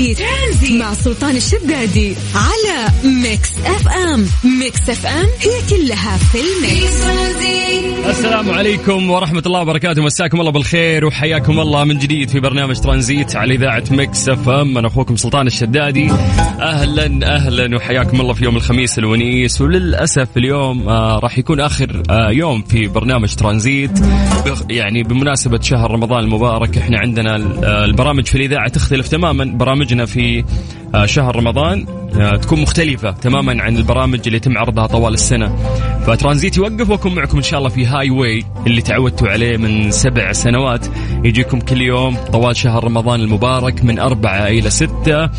ترانزيت, ترانزيت مع سلطان الشدادي على Mix FM. Mix FM هي كلها في ال mix. السلام عليكم ورحمة الله وبركاته. مساكم الله بالخير وحياكم الله من جديد في برنامج ترانزيت على إذاعة Mix FM. أنا أخوكم سلطان الشدادي. أهلا أهلا وحياكم الله في يوم الخميس الونيس. وللأسف اليوم آه راح يكون آخر آه يوم في برنامج ترانزيت. يعني بمناسبة شهر رمضان المبارك إحنا عندنا آه، البرامج في الإذاعة تختلف تماما. برامجنا في آه، شهر رمضان آه، تكون مختلفة تماما عن البرامج اللي يتم عرضها طوال السنة. فترانزيت يوقف وأكون معكم إن شاء الله في هاي واي اللي تعودتوا عليه من سبع سنوات. يجيكم كل يوم طوال شهر رمضان المبارك من أربعة إلى ستة.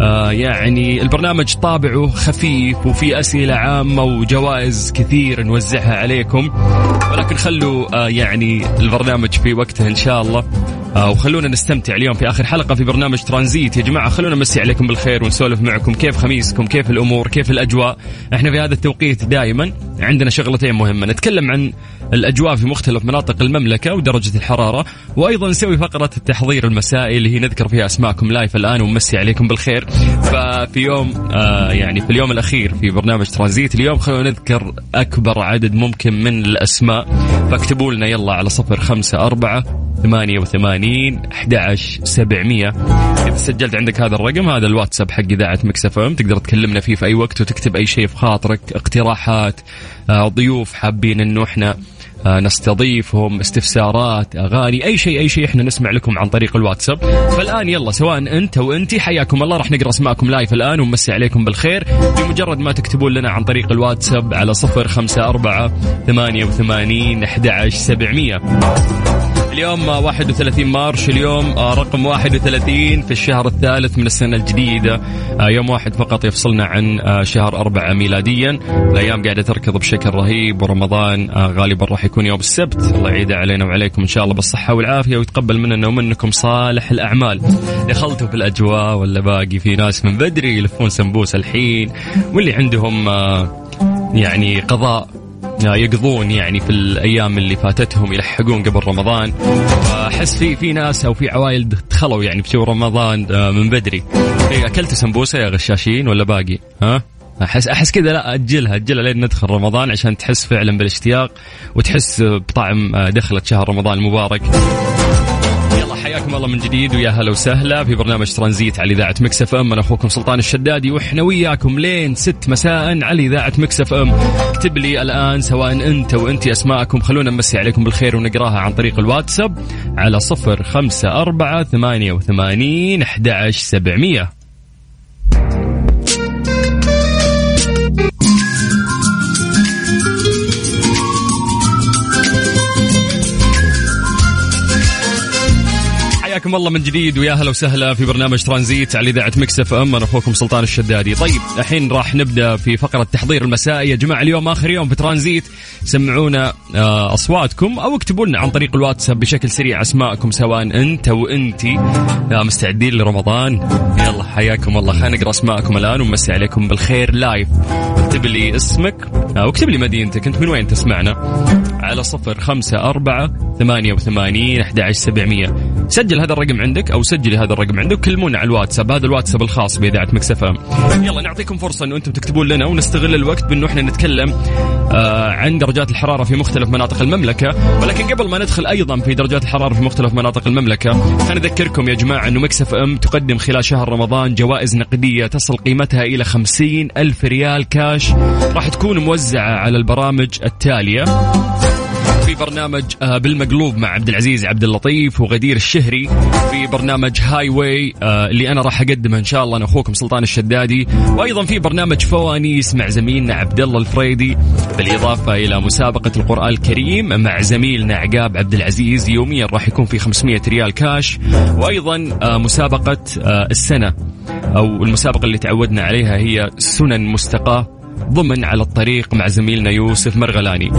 آه يعني البرنامج طابعه خفيف وفي أسئلة عامة وجوائز كثير نوزعها عليكم. ولكن خلوا يعني البرنامج في وقته إن شاء الله. وخلونا نستمتع اليوم في آخر حلقة في برنامج ترانزيت. يا جماعة خلونا نمسي عليكم بالخير ونسولف معكم كيف خميسكم كيف الأمور كيف الأجواء. إحنا في هذا التوقيت دائما عندنا شغلتين مهمة. نتكلم عن الأجواء في مختلف مناطق المملكة ودرجة الحرارة وأيضا نسوي فقرة التحضير المسائي اللي هي نذكر فيها أسماءكم لايف الآن ونمسي عليكم بالخير. ففي يوم آه يعني في اليوم الأخير في برنامج ترانزيت اليوم خلونا نذكر أكبر عدد ممكن من الأسماء. فاكتبوا لنا يلا على صفر خمسة أربعة ثمانية وثمانين أحد سبعمية. إذا سجلت عندك هذا الرقم هذا الواتساب حق إذاعة Mix FM. تقدر تكلمنا فيه في أي وقت وتكتب أي شيء في خاطرك اقتراحات آه، ضيوف حابين إنه إحنا آه، نستضيفهم استفسارات أغاني أي شيء أي شيء إحنا نسمع لكم عن طريق الواتساب. فالآن يلا سواء أنت وانت حياكم الله راح نقرأ أسماءكم live الآن ونمسي عليكم بالخير. بمجرد ما تكتبون لنا عن طريق الواتساب على صفر خمسة أربعة ثمانية وثمانين أحد سبعمية. اليوم 31 مارش اليوم آه، رقم 31 في الشهر الثالث من السنة الجديدة. آه، يوم واحد فقط يفصلنا عن آه، شهر أربعة ميلاديا. الأيام قاعدة تركض بشكل رهيب ورمضان غالبا راح يكون يوم السبت. الله يعيد علينا وعليكم إن شاء الله بالصحة والعافية ويتقبل مننا ومنكم صالح الأعمال. دخلتوا في الأجواء ولا باقي؟ في ناس من بدري يلفون سمبوسة الحين واللي عندهم يعني قضاء يقضون يعني في الأيام اللي فاتتهم يلحقون قبل رمضان. فاحس في في ناس أو في عوائل دخلوا يعني في رمضان آه، من بدري. إيه، أكلت سمبوسة يا غشاشين ولا باقي؟ ها؟ احس أحس كذا لا اجلها أجلها لين ندخل رمضان عشان تحس فعلا بالاشتياق وتحس بطعم آه، دخلة شهر رمضان المبارك. حياكم الله من جديد ويا هلا وسهلا في برنامج ترانزيت على إذاعة Mix FM. أنا أخوكم سلطان الشدادي وإحنا وياكم لين ست مساء على إذاعة Mix FM. اكتب لي الآن سواء أنت وأنت أسماءكم. خلونا نمسي عليكم بالخير ونقراها عن طريق الواتساب على صفر خمسة أربعة ثمانية وثمانين أحد سبعمية. حياكم الله من جديد ويا هلا وسهلا في برنامج ترانزيت على إذاعة Mix FM. أنا أخوكم سلطان الشدادي. طيب الحين راح نبدأ في فقرة تحضير المسائي. يا جماعة اليوم آخر يوم في ترانزيت. سمعونا آه، أصواتكم أو اكتبوا لنا عن طريق الواتساب بشكل سريع أسماءكم سواء أنت وانتي مستعدين لرمضان؟ يلا حياكم الله. خلينا نقرأ أسماءكم الآن ونمسي عليكم بالخير لايف اكتب لي اسمك آه، واكتب لي مدينتك. أنت من وين تسمعنا؟ على صفر خمسة أربعة ثمانية وثمانين أحد سبعمية. سجل هذا الرقم عندك أو سجلي هذا الرقم عندك كلمونا على الواتساب هذا الواتساب الخاص بإذاعة مكسفة يلا نعطيكم فرصة أنه أنتم تكتبون لنا ونستغل الوقت بأنه إحنا نتكلم آه عن درجات الحرارة في مختلف مناطق المملكة. ولكن قبل ما ندخل أيضا في درجات الحرارة في مختلف مناطق المملكة خلينا نذكركم يا جماعة أنه مكسف أم تقدم خلال شهر رمضان جوائز نقدية تصل قيمتها إلى خمسين ألف ريال كاش. راح تكون موزعة على البرامج التالية. في برنامج آه، بالمقلوب مع عبد العزيز عبد اللطيف وغدير الشهري في برنامج Highway آه، اللي أنا راح أقدمه إن شاء الله أنا أخوكم سلطان الشدادي. وأيضا في برنامج فوانيس مع زميلنا عبد الله الفريدي بالإضافة إلى مسابقة القرآن الكريم مع زميلنا عقاب عبد العزيز. يوميا راح يكون في 500 ريال كاش. وأيضا آه، مسابقة السنة أو المسابقة اللي تعودنا عليها هي سنن مستقاة. ضمن على الطريق مع زميلنا يوسف مرغلاني.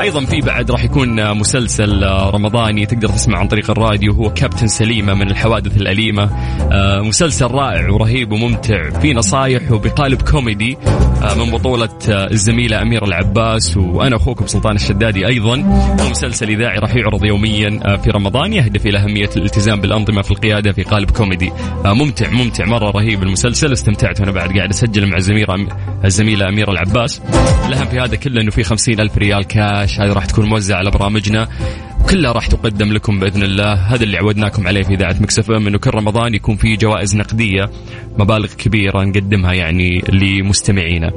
أيضا في بعد راح يكون مسلسل رمضاني تقدر تسمع عن طريق الراديو هو كابتن سليمة من الحوادث الأليمة. آه، مسلسل رائع ورهيب وممتع في نصايح وبقالب كوميدي آه، من بطولة آه، الزميلة أميرة العباس وأنا أخوكم سلطان الشدادي أيضا. مسلسل إذاعي راح يعرض يوميا في رمضان يهدف إلى أهمية الالتزام بالأنظمة في القيادة في قالب كوميدي. ممتع ممتع مرة رهيب المسلسل استمتعت وأنا بعد قاعد أسجل مع الزميلة الزميلة أميرة العباس. الأهم في هذا كله أنه في خمسين ألف ريال كاش هذه راح تكون موزعة على برامجنا. كلها راح تقدم لكم بإذن الله. هذا اللي عودناكم عليه في إذاعة Mix FM إنه كل رمضان يكون في جوائز نقدية مبالغ كبيرة نقدمها يعني لمستمعينا.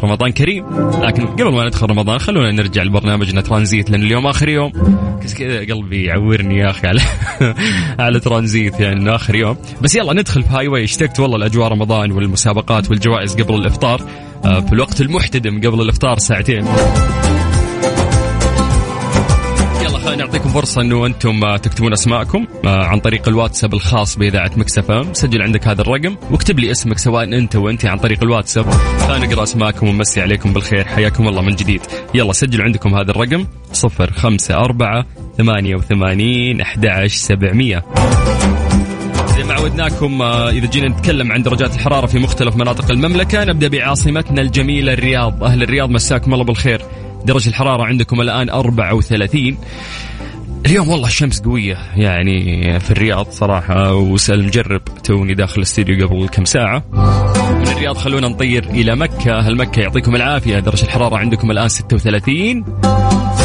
فرمضان كريم. لكن قبل ما ندخل رمضان خلونا نرجع لبرنامجنا ترانزيت لأن اليوم آخر يوم. كذا قلبي يعورني يا أخي على على ترانزيت يعني آخر يوم. بس يلا ندخل في Highway اشتقت والله لأجواء رمضان والمسابقات والجوائز قبل الإفطار. في الوقت المحتدم قبل الإفطار ساعتين. نعطيكم فرصة إنه أنتم آه، تكتبون أسماءكم آه، عن طريق الواتساب الخاص بإذاعة مكسف إم، سجل عندك هذا الرقم واكتب لي اسمك سواء أنت وأنت عن طريق الواتساب، خلينا نقرأ أسماءكم ونمسي عليكم بالخير، حياكم الله من جديد، يلا سجلوا عندكم هذا الرقم 054 88 11700 زي ما عودناكم آه، إذا جينا نتكلم عن درجات الحرارة في مختلف مناطق المملكة نبدأ بعاصمتنا الجميلة الرياض. أهل الرياض مساكم الله بالخير. درجة الحرارة عندكم الآن 34 اليوم والله الشمس قوية يعني في الرياض صراحة وسأل مجرب توني داخل الاستديو قبل كم ساعة. من الرياض خلونا نطير إلى مكة. أهل مكة يعطيكم العافية. درجة الحرارة عندكم الآن 36 من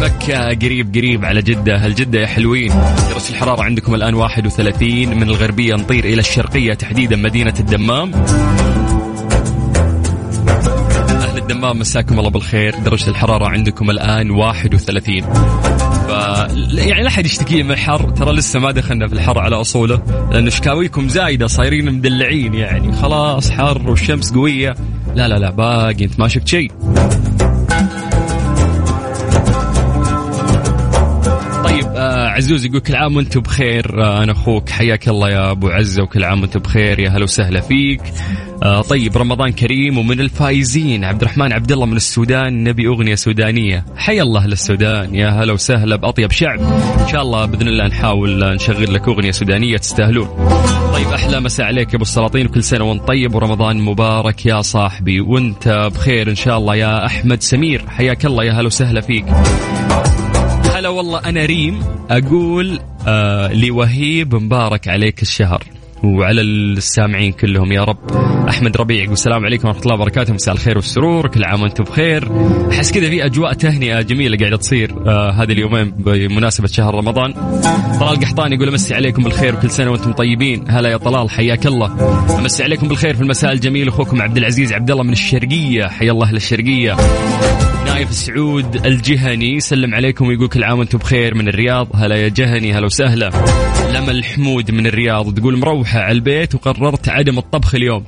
مكة قريب قريب على جدة. هل جدة يا حلوين؟ درجة الحرارة عندكم الآن 31 من الغربية نطير إلى الشرقية تحديدا مدينة الدمام. الدمام مساكم الله بالخير. درجة الحرارة عندكم الآن 31 ف يعني لا حد يشتكي من الحر. ترى لسه ما دخلنا في الحر على أصوله لأن شكاويكم زايدة صايرين مدلعين يعني. خلاص حر والشمس قوية. لا لا لا باقي أنت ما شفت شيء عزوز يقول كل عام وأنتم بخير. آه أنا أخوك حياك الله يا ابو عزة وكل عام وأنتم بخير. يا هلا وسهلا فيك. آه طيب رمضان كريم ومن الفايزين. عبد الرحمن عبد الله من السودان نبي أغنية سودانية. حي الله للسودان يا هلا وسهلا بأطيب شعب. إن شاء الله بإذن الله نحاول نشغل لك أغنية سودانية تستاهلون. طيب أحلى مساء عليك يا أبو السلاطين. وكل سنة وأنت طيب ورمضان مبارك يا صاحبي. وأنت بخير إن شاء الله يا أحمد سمير. حياك الله يا هلا وسهلا فيك. والله أنا ريم. أقول آه لوهيب مبارك عليك الشهر وعلى السامعين كلهم. يا رب. أحمد ربيع يقول السلام عليكم ورحمة الله وبركاته. مساء الخير والسرور. كل عام وأنتم بخير. أحس كذا في أجواء تهنئة جميلة قاعدة تصير آه هذه اليومين بمناسبة شهر رمضان. طلال قحطاني يقول أمسي عليكم بالخير وكل سنة وأنتم طيبين. هلا يا طلال حياك الله. أمسي عليكم بالخير في المساء الجميل. أخوكم عبد العزيز عبد الله من الشرقية. حيا الله للشرقية. نايف سعود الجهني. يسلم عليكم ويقول كل عام وأنتم بخير من الرياض. هلا يا جهني هلا وسهلا. لما الحمود من الرياض تقول مروحة على البيت وقررت عدم الطبخ اليوم.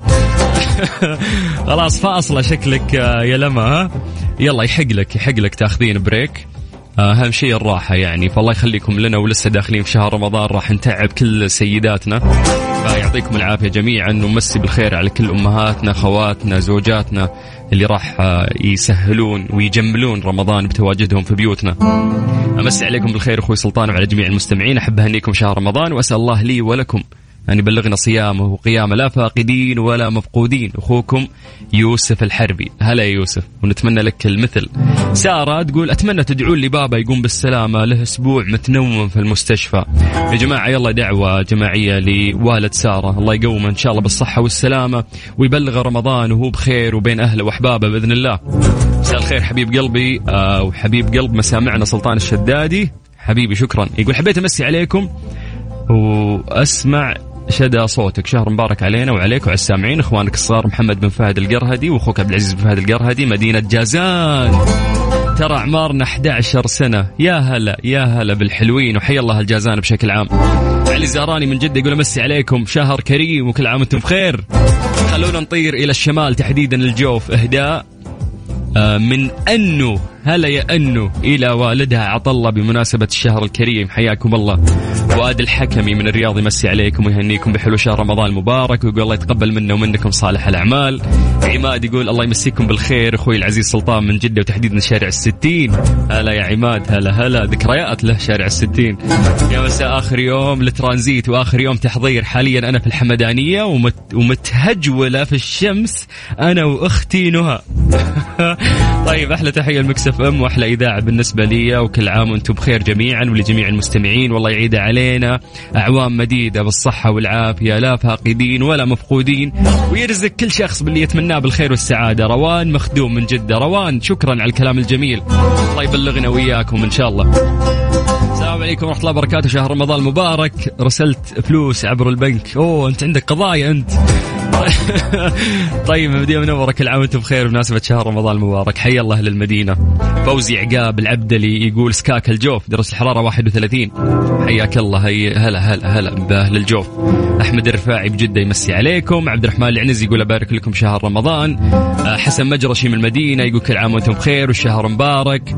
خلاص فاصلة شكلك يا لما ها؟ يلا يحق لك يحق لك تاخذين بريك. أهم شيء الراحة يعني. فالله يخليكم لنا ولسه داخلين في شهر رمضان. راح نتعب كل سيداتنا. فيعطيكم العافية جميعا. ونمسي بالخير على كل أمهاتنا خواتنا زوجاتنا. اللي راح يسهلون ويجملون رمضان بتواجدهم في بيوتنا. امسي عليكم بالخير أخوي سلطان وعلى جميع المستمعين. أحب أهنيكم شهر رمضان وأسأل الله لي ولكم أن يبلغنا صيامه وقيامه لا فاقدين ولا مفقودين. أخوكم يوسف الحربي. هلا يا يوسف ونتمنى لك المثل. سارة تقول أتمنى تدعون لي بابا يقوم بالسلامة له أسبوع متنوم في المستشفى. يا جماعة يلا دعوة جماعية لوالد سارة. الله يقومه إن شاء الله بالصحة والسلامة ويبلغ رمضان وهو بخير وبين أهله وأحبابه بإذن الله. مساء الخير حبيب قلبي آه وحبيب قلب مسامعنا سلطان الشدادي. حبيبي شكرا. يقول حبيت أمسي عليكم وأسمع شدى صوتك. شهر مبارك علينا وعليك وعلى السامعين. إخوانك الصغار محمد بن فهد القرهدي وأخوك عبد العزيز بن فهد القرهدي مدينة جازان. ترى اعمارنا 11 سنة. يا هلا يا هلا بالحلوين. وحي الله الجازان بشكل عام. علي زهراني من جدة يقول أمسي عليكم. شهر كريم وكل عام وأنتم بخير. خلونا نطير إلى الشمال تحديدا الجوف. اهداء آه، من أنو. هلا يا أنو. إلى والدها عطله بمناسبة الشهر الكريم. حياكم الله. فؤاد الحكمي من الرياض يمسي عليكم ويهنيكم بحلو شهر رمضان المبارك ويقول الله يتقبل منا ومنكم صالح الأعمال. عماد يقول الله يمسيكم بالخير أخوي العزيز سلطان من جدة وتحديدا شارع الستين. هلا يا عماد هلا هلا ذكريات له شارع الستين. يا مساء آخر يوم لترانزيت وآخر يوم تحضير. حاليا أنا في الحمدانية ومت ومتهجولة في الشمس أنا وأختي نهى. طيب أحلى تحية المكسف إم وأحلى إذاعة بالنسبة لي وكل عام وأنتم بخير جميعا ولجميع المستمعين والله يعيد علينا. أعوام مديدة بالصحة والعافية لا فاقدين ولا مفقودين. ويرزق كل شخص باللي يتمناه بالخير والسعادة. روان مخدوم من جدة. روان شكرا على الكلام الجميل. الله يبلغنا وياكم إن شاء الله. السلام عليكم ورحمة الله وبركاته. شهر رمضان المبارك. رسلت فلوس عبر البنك. أوه أنت عندك قضايا أنت. طيب مدينة منورة كل عام وأنتم بخير بمناسبة شهر رمضان المبارك. حي الله للمدينة. فوزي عقاب العبدلي يقول سكاك الجوف درجة الحرارة 31 حياك الله هي هلا هلا هلا بأهل الجوف. أحمد الرفاعي بجدة يمسي عليكم. عبد الرحمن العنزي يقول أبارك لكم شهر رمضان. آه، حسن مجرشي من المدينة يقول كل عام وأنتم بخير والشهر مبارك.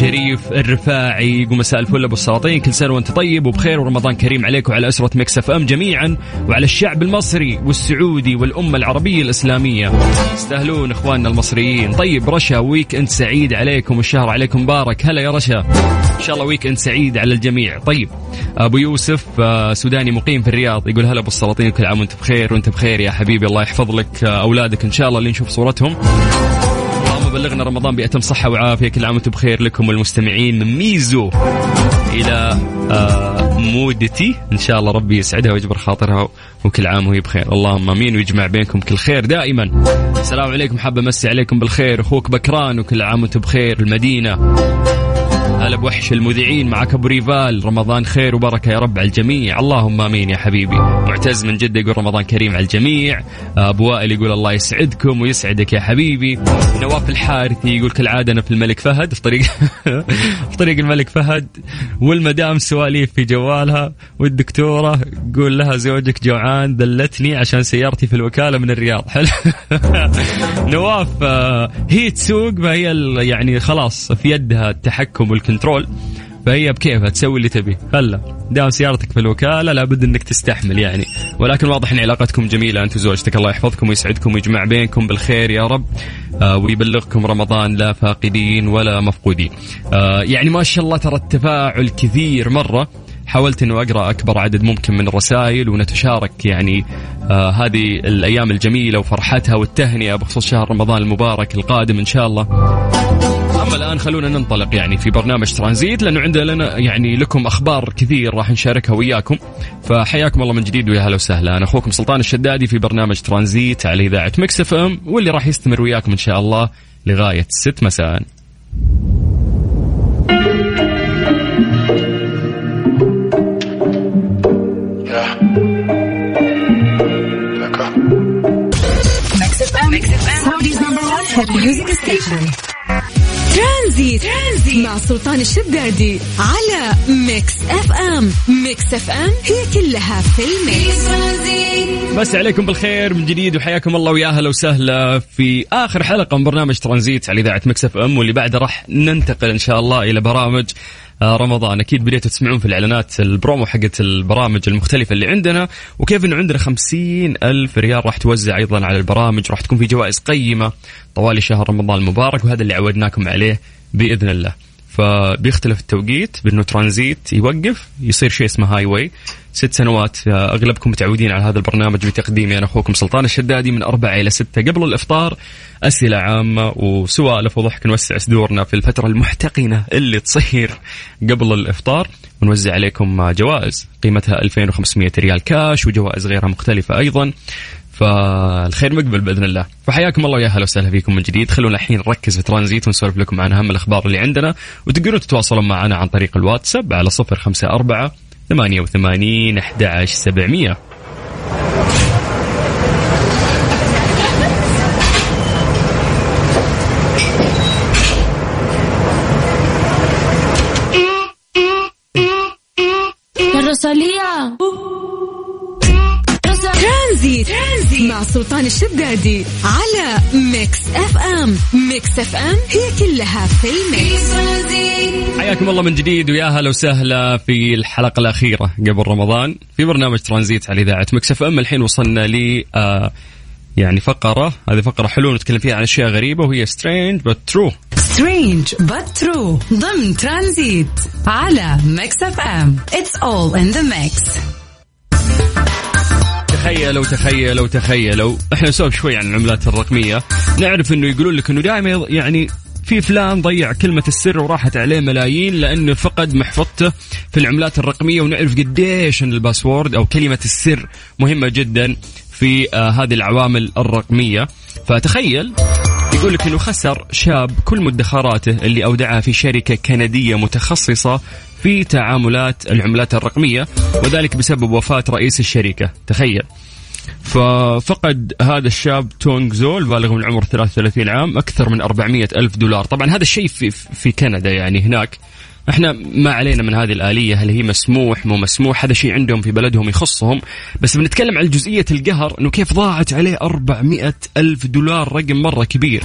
شريف الرفاعي يقول مساء الفل أبو السلاطين. كل سنة وأنت طيب وبخير ورمضان كريم عليك وعلى أسرة Mix FM جميعا وعلى الشعب المصري والسعودي. والأمة العربية الإسلامية. يستاهلون إخواننا المصريين. طيب رشا weekend سعيد عليكم والشهر عليكم مبارك. هلا يا رشا. إن شاء الله weekend سعيد على الجميع. طيب أبو يوسف آه، سوداني مقيم في الرياض يقول هلا أبو السلاطين كل عام وأنت بخير وأنت بخير يا حبيبي. الله يحفظ لك آه، أولادك. إن شاء الله اللي نشوف صورتهم. بلغنا رمضان بأتم صحة وعافية. كل عام وأنتم بخير لكم والمستمعين. ميزو إلى آه مودتي. إن شاء الله ربي يسعدها ويجبر خاطرها وكل عام وهي بخير. اللهم آمين. ويجمع بينكم كل خير دائما. السلام عليكم. حابة أمسي عليكم بالخير. أخوك بكران وكل عام وأنتم بخير. المدينة. هلا بوحش المذيعين معك أبو ريفال. رمضان خير وبركة يا رب على الجميع. اللهم آمين يا حبيبي. معتز من جدة يقول رمضان كريم على الجميع. أبو وائل يقول الله يسعدكم ويسعدك يا حبيبي. نواف الحارثي يقول كالعادة أنا في الملك فهد في طريق في طريق الملك فهد. والمدام سواليف في جوالها. والدكتورة قول لها زوجك جوعان دلتني عشان سيارتي في الوكالة من الرياض. حلو. نواف آه، هي تسوق فهي يعني خلاص في يدها التحكم وال control فهي بكيفها تسوي اللي تبي. خلا دام سيارتك في الوكالة لابد إنك تستحمل يعني. ولكن واضح إن علاقتكم جميلة أنت وزوجتك. الله يحفظكم ويسعدكم ويجمع بينكم بالخير يا رب. آه ويبلغكم رمضان لا فاقدين ولا مفقودين. آه يعني ما شاء الله ترى التفاعل كثير مرة. حاولت إنه أقرأ أكبر عدد ممكن من الرسائل ونتشارك يعني آه هذه الأيام الجميلة وفرحتها والتهنئة بخصوص شهر رمضان المبارك القادم إن شاء الله. أما الآن خلونا ننطلق يعني في برنامج ترانزيت لأنه عندنا لنا يعني لكم أخبار كثير راح نشاركها وياكم. فحياكم الله من جديد ويا هلا وسهلا. أنا أخوكم سلطان الشدادي في برنامج ترانزيت على إذاعة Mix FM واللي راح يستمر وياكم إن شاء الله لغاية 6 مساء. Saudi's number one hit music station. ترانزيت. ترانزيت مع سلطان الشدادي على Mix FM. Mix FM هي كلها في ال mix. مسى عليكم بالخير من جديد وحياكم الله ويا أهلا وسهلا في آخر حلقة من برنامج ترانزيت على إذاعة Mix FM واللي بعده راح ننتقل إن شاء الله إلى برامج رمضان. أكيد بديتوا تسمعون في الإعلانات البرومو حقت البرامج المختلفة اللي عندنا. وكيف إنه عندنا خمسين ألف ريال راح توزع أيضا على البرامج راح تكون في جوائز قيمة طوال شهر رمضان المبارك وهذا اللي عودناكم عليه بإذن الله. فبيختلف التوقيت بأنه ترانزيت يوقف يصير شيء اسمه Highway ست سنوات آه، أغلبكم متعودين على هذا البرنامج بتقديمي أنا أخوكم سلطان الشدادي من أربعة إلى ستة. قبل الإفطار أسئلة عامة وسوالف وضحك نوسع صدورنا في الفترة المحتقنة اللي تصير قبل الإفطار. ونوزع عليكم آه، جوائز قيمتها 2500 ريال كاش وجوائز غيرها مختلفة أيضا. فالخير مقبل بإذن الله. فحياكم الله ويا أهلا وسهلا فيكم من جديد. خلونا الحين نركز في ترانزيت ونسولف لكم عن أهم الأخبار اللي عندنا. وتقدرون تتواصلون معنا عن طريق الواتساب على 054 88 11 700 La Rosalía. Rosa- ترانزيت ترانزيت, مع سلطان الشدادي على Mix FM. Mix FM هي كلها في ال mix. حياكم الله من جديد ويا هلا وسهلا في الحلقة الأخيرة قبل رمضان في برنامج ترانزيت على إذاعة Mix FM. الحين وصلنا ل آه يعني فقرة. هذه فقرة حلوة نتكلم فيها عن أشياء غريبة وهي strange but true strange but true ضمن ترانزيت على Mix FM. It's all in the mix تخيلوا تخيلوا تخيلوا. إحنا نسولف شوي عن العملات الرقمية. نعرف إنه يقولون لك إنه دائما يعني في فلان ضيع كلمة السر وراحت عليه ملايين لأنه فقد محفظته في العملات الرقمية. ونعرف قديش أن الباسورد أو كلمة السر مهمة جدا في آه هذه العوامل الرقمية. فتخيل يقول لك إنه خسر شاب كل مدخراته اللي اودعها في شركة كندية متخصصة في تعاملات العملات الرقمية وذلك بسبب وفاة رئيس الشركة. تخيل. ففقد هذا الشاب تونغ زول بالغ من العمر 33 عام أكثر من 400 ألف دولار. طبعا هذا الشيء في, في كندا يعني هناك. إحنا ما علينا من هذه الآلية هل هي مسموح مو مسموح؟ هذا شيء عندهم في بلدهم يخصهم. بس بنتكلم عن جزئية القهر إنه كيف ضاعت عليه 400 ألف دولار رقم مرة كبير.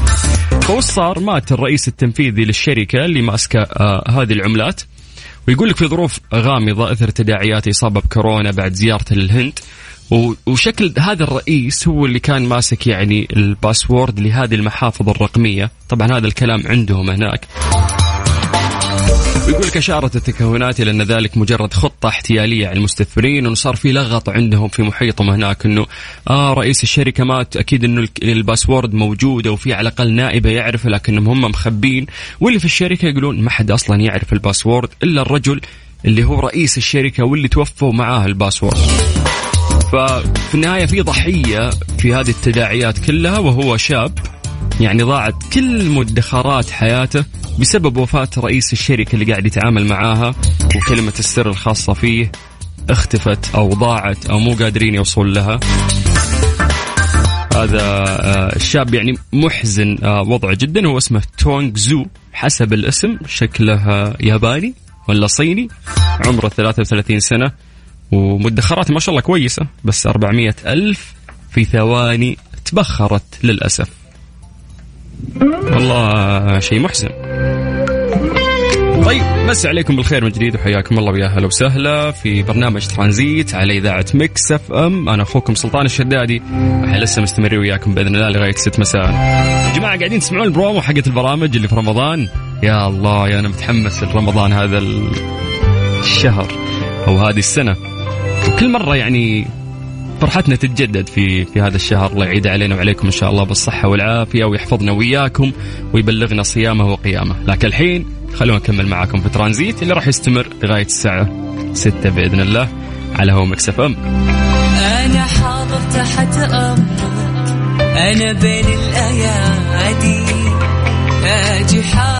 فوش صار مات الرئيس التنفيذي للشركة اللي ماسكة آه هذه العملات؟ ويقول لك في ظروف غامضة إثر تداعيات إصابة بكورونا بعد زيارته للهند وشكل هذا الرئيس هو اللي كان ماسك يعني ال password لهذه المحافظ الرقمية. طبعا هذا الكلام عندهم هناك. ويقول لك أشارت التكهنات إلى أن ذلك مجرد خطة احتيالية على المستثمرين وأنه صار في لغط عندهم في محيطهم هناك أنه آه رئيس الشركة مات أكيد أنه ال password موجودة وفي على الأقل نائبة يعرفه لكنهم هم مخبين واللي في الشركة يقولون ما حد أصلا يعرف ال password إلا الرجل اللي هو رئيس الشركة واللي توفى ومعاه ال password. ففي النهاية في ضحية في هذه التداعيات كلها وهو شاب يعني ضاعت كل مدخرات حياته بسبب وفاة رئيس الشركة اللي قاعد يتعامل معاها وكلمة السر الخاصة فيه اختفت أو ضاعت أو مو قادرين يوصل لها. هذا آه، الشاب يعني محزن آه، وضعه جدا. هو اسمه تونغ زو. حسب الاسم شكله ياباني ولا صيني. عمره 33 سنة. ومدخرات ما شاء الله كويسة بس 400 ألف في ثواني تبخرت للأسف. والله شيء محزن. طيب مسي عليكم بالخير من جديد وحياكم الله ويا أهلا وسهلا في برنامج ترانزيت على إذاعة Mix FM. أنا أخوكم سلطان الشدادي. إحنا لسه مستمرين وياكم بإذن الله لغاية 6 مساء. يا جماعة قاعدين تسمعون البرومو حقت البرامج اللي في رمضان. يا الله يا أنا متحمس لرمضان هذا الشهر أو هذه السنة. وكل مرة يعني فرحتنا تتجدد في في هذا الشهر. الله يعيد علينا وعليكم إن شاء الله بالصحة والعافية ويحفظنا وياكم ويبلغنا صيامه وقيامه. لكن الحين خلونا نكمل معاكم في ترانزيت اللي راح يستمر لغاية الساعة 6 بإذن الله على هو Mix FM. أنا حاضر تحت أمرك. أنا بين الأيادي. أجي حاضر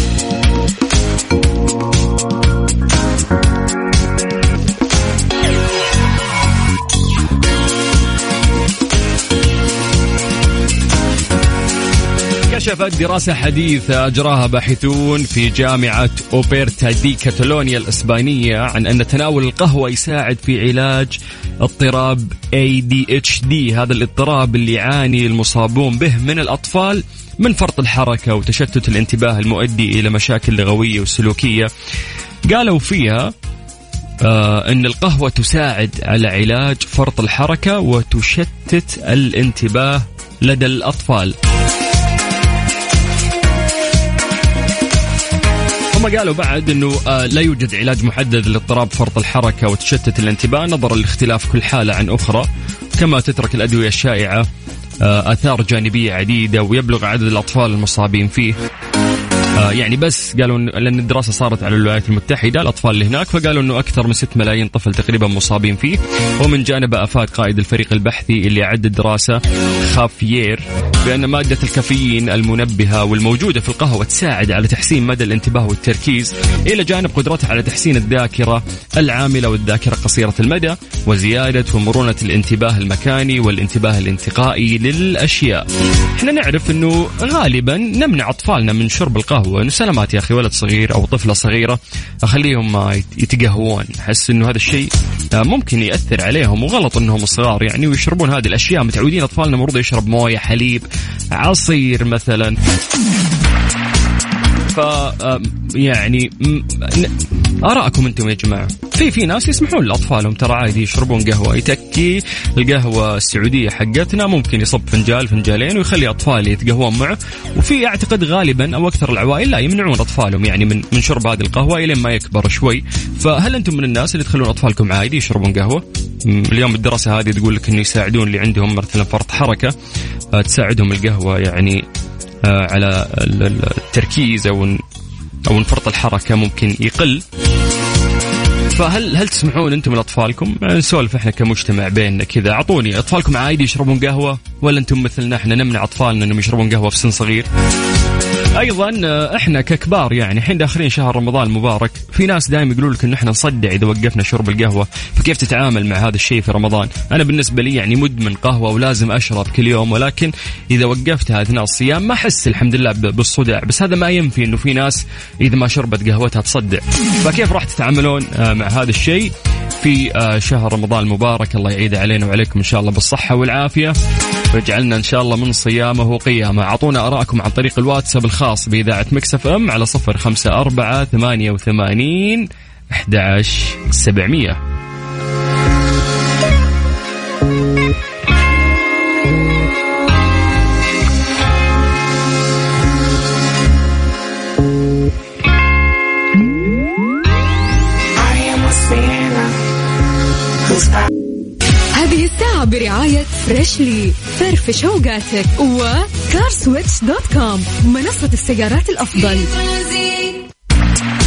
كشفت دراسة حديثة أجراها باحثون في جامعة أوبرتا دي كاتالونيا الإسبانية عن أن تناول القهوة يساعد في علاج اضطراب ADHD هذا الاضطراب اللي يعاني المصابون به من الأطفال من فرط الحركة وتشتت الانتباه المؤدي إلى مشاكل لغوية وسلوكية. قالوا فيها آه أن القهوة تساعد على علاج فرط الحركة وتشتت الانتباه لدى الأطفال. هم قالوا بعد إنه آه، لا يوجد علاج محدد لاضطراب فرط الحركة وتشتت الانتباه نظرا لاختلاف كل حالة عن أخرى كما تترك الأدوية الشائعة آه، آثار جانبية عديدة ويبلغ عدد الأطفال المصابين فيه. يعني بس قالوا إن لأن الدراسة صارت على الولايات المتحدة الأطفال اللي هناك فقالوا إنه أكثر من 6 ملايين طفل تقريبا مصابين فيه ومن جانبه أفاد قائد الفريق البحثي اللي اعد الدراسة خافيير بأن مادة الكافيين المنبهة والموجودة في القهوة تساعد على تحسين مدى الانتباه والتركيز إلى جانب قدرتها على تحسين الذاكرة العاملة والذاكرة قصيرة المدى وزيادة ومرونة الانتباه المكاني والانتباه الانتقائي للأشياء. إحنا نعرف إنه غالبا نمنع أطفالنا من شرب القهوة، إنه سلامات يا أخي ولد صغير أو طفلة صغيرة أخليهم يتقهوون، أحس إنه هذا الشيء ممكن يأثر عليهم وغلط إنهم صغار. يعني ويشربون هذه الأشياء. متعودين أطفالنا المفروض يشرب موية حليب عصير مثلا. ف يعني ارائكم أنتم يا جماعة. في في ناس يسمحون لأطفالهم ترى عادي يشربون قهوة يتكي القهوة السعودية حقتنا ممكن يصب فنجال فنجالين ويخلي اطفاله يتقهوون معه. وفي أعتقد غالبا أو أكثر العوائل لا يمنعون أطفالهم يعني من من شرب هذه القهوة الين ما يكبر شوي. فهل أنتم من الناس اللي تخلون أطفالكم عادي يشربون قهوة؟ اليوم الدراسة هذه تقول لك انه يساعدون اللي عندهم مثلا فرط حركة آه، تساعدهم القهوة يعني آه، على التركيز أو أو انفرط الحركة ممكن يقل فهل هل تسمحون أنتم لاطفالكم؟ نسولف إحنا كمجتمع بيننا كذا أعطوني أطفالكم عادي يشربون قهوة ولا أنتم مثلنا إحنا نمنع أطفالنا إنهم يشربون قهوة في سن صغير؟ أيضا آه، إحنا ككبار يعني الحين داخلين شهر رمضان المبارك في ناس دائما يقولوا لك انه إحنا نصدع إذا وقفنا شرب القهوة فكيف تتعامل مع هذا الشيء في رمضان؟ أنا بالنسبة لي يعني مدمن قهوة ولازم أشرب كل يوم ولكن إذا وقفتها أثناء الصيام ما أحس الحمد لله بالصداع بس هذا ما ينفي إنه في ناس إذا ما شربت قهوتها تصدع. فكيف راح تتعاملون آه، مع هذا الشيء في آه، شهر رمضان المبارك؟ الله يعيد علينا وعليكم إن شاء الله بالصحة والعافية. واجعلنا إن شاء الله من صيامه قيامه أعطونا ارائكم عن طريق الواتساب الخاص بإذاعة مكسف إم على صفر خمسة أربعة ثمانية وثمانين احدى سبعمئه هذه Freshly فرفش اوقاتك و CarSwitch.com منصة السيارات الأفضل.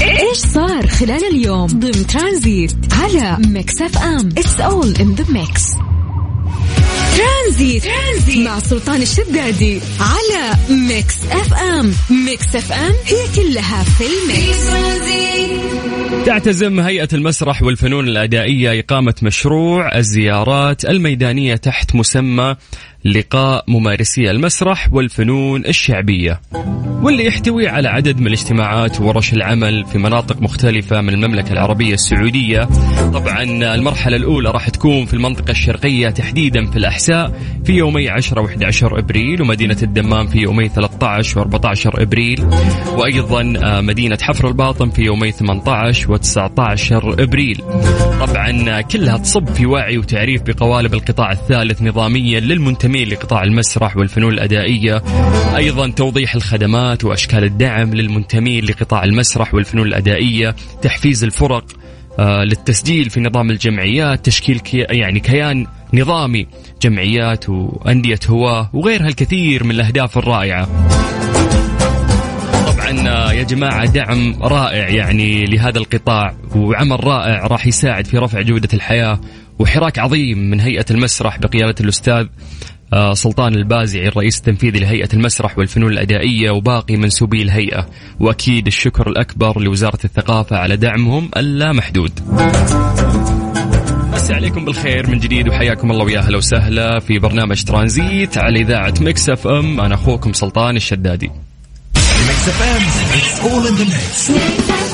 إيش صار خلال اليوم؟ ضمن ترانزيت على Mix FM. It's all in the mix ترانزيت. ترانزيت مع سلطان الشدادي على Mix FM Mix FM هي كلها في ال mix تعتزم هيئة المسرح والفنون الأدائية إقامة مشروع الزيارات الميدانية تحت مسمى لقاء ممارسي المسرح والفنون الشعبية واللي يحتوي على عدد من الاجتماعات وورش العمل في مناطق مختلفة من المملكة العربية السعودية. طبعا المرحلة الأولى راح تكون في المنطقة الشرقية تحديدا في الأحساء في يومي 10 و11 إبريل ومدينة الدمام في يومي 13 و14 إبريل وأيضا مدينة حفر الباطن في يومي 18 و19 إبريل. طبعا كلها تصب في وعي وتعريف بقوالب القطاع الثالث نظاميا للمنتمين لقطاع المسرح والفنون الأدائية. أيضا توضيح الخدمات وأشكال الدعم للمنتمين لقطاع المسرح والفنون الأدائية. تحفيز الفرق آه، للتسجيل في نظام الجمعيات تشكيل كي يعني كيان نظامي جمعيات وأندية هواة وغيرها الكثير من الأهداف الرائعة. طبعا آه، يا جماعة دعم رائع يعني لهذا القطاع وعمل رائع راح يساعد في رفع جودة الحياة وحراك عظيم من هيئة المسرح بقيادة الأستاذ. سلطان البازعي الرئيس التنفيذي لهيئة المسرح والفنون الأدائية وباقي منسوبي الهيئة. وأكيد الشكر الأكبر لوزارة الثقافة على دعمهم اللامحدود. مسي عليكم بالخير من جديد وحياكم الله ويا أهلا وسهلا في برنامج ترانزيت على إذاعة Mix FM. أنا أخوكم سلطان الشدادي. Mix FM, it's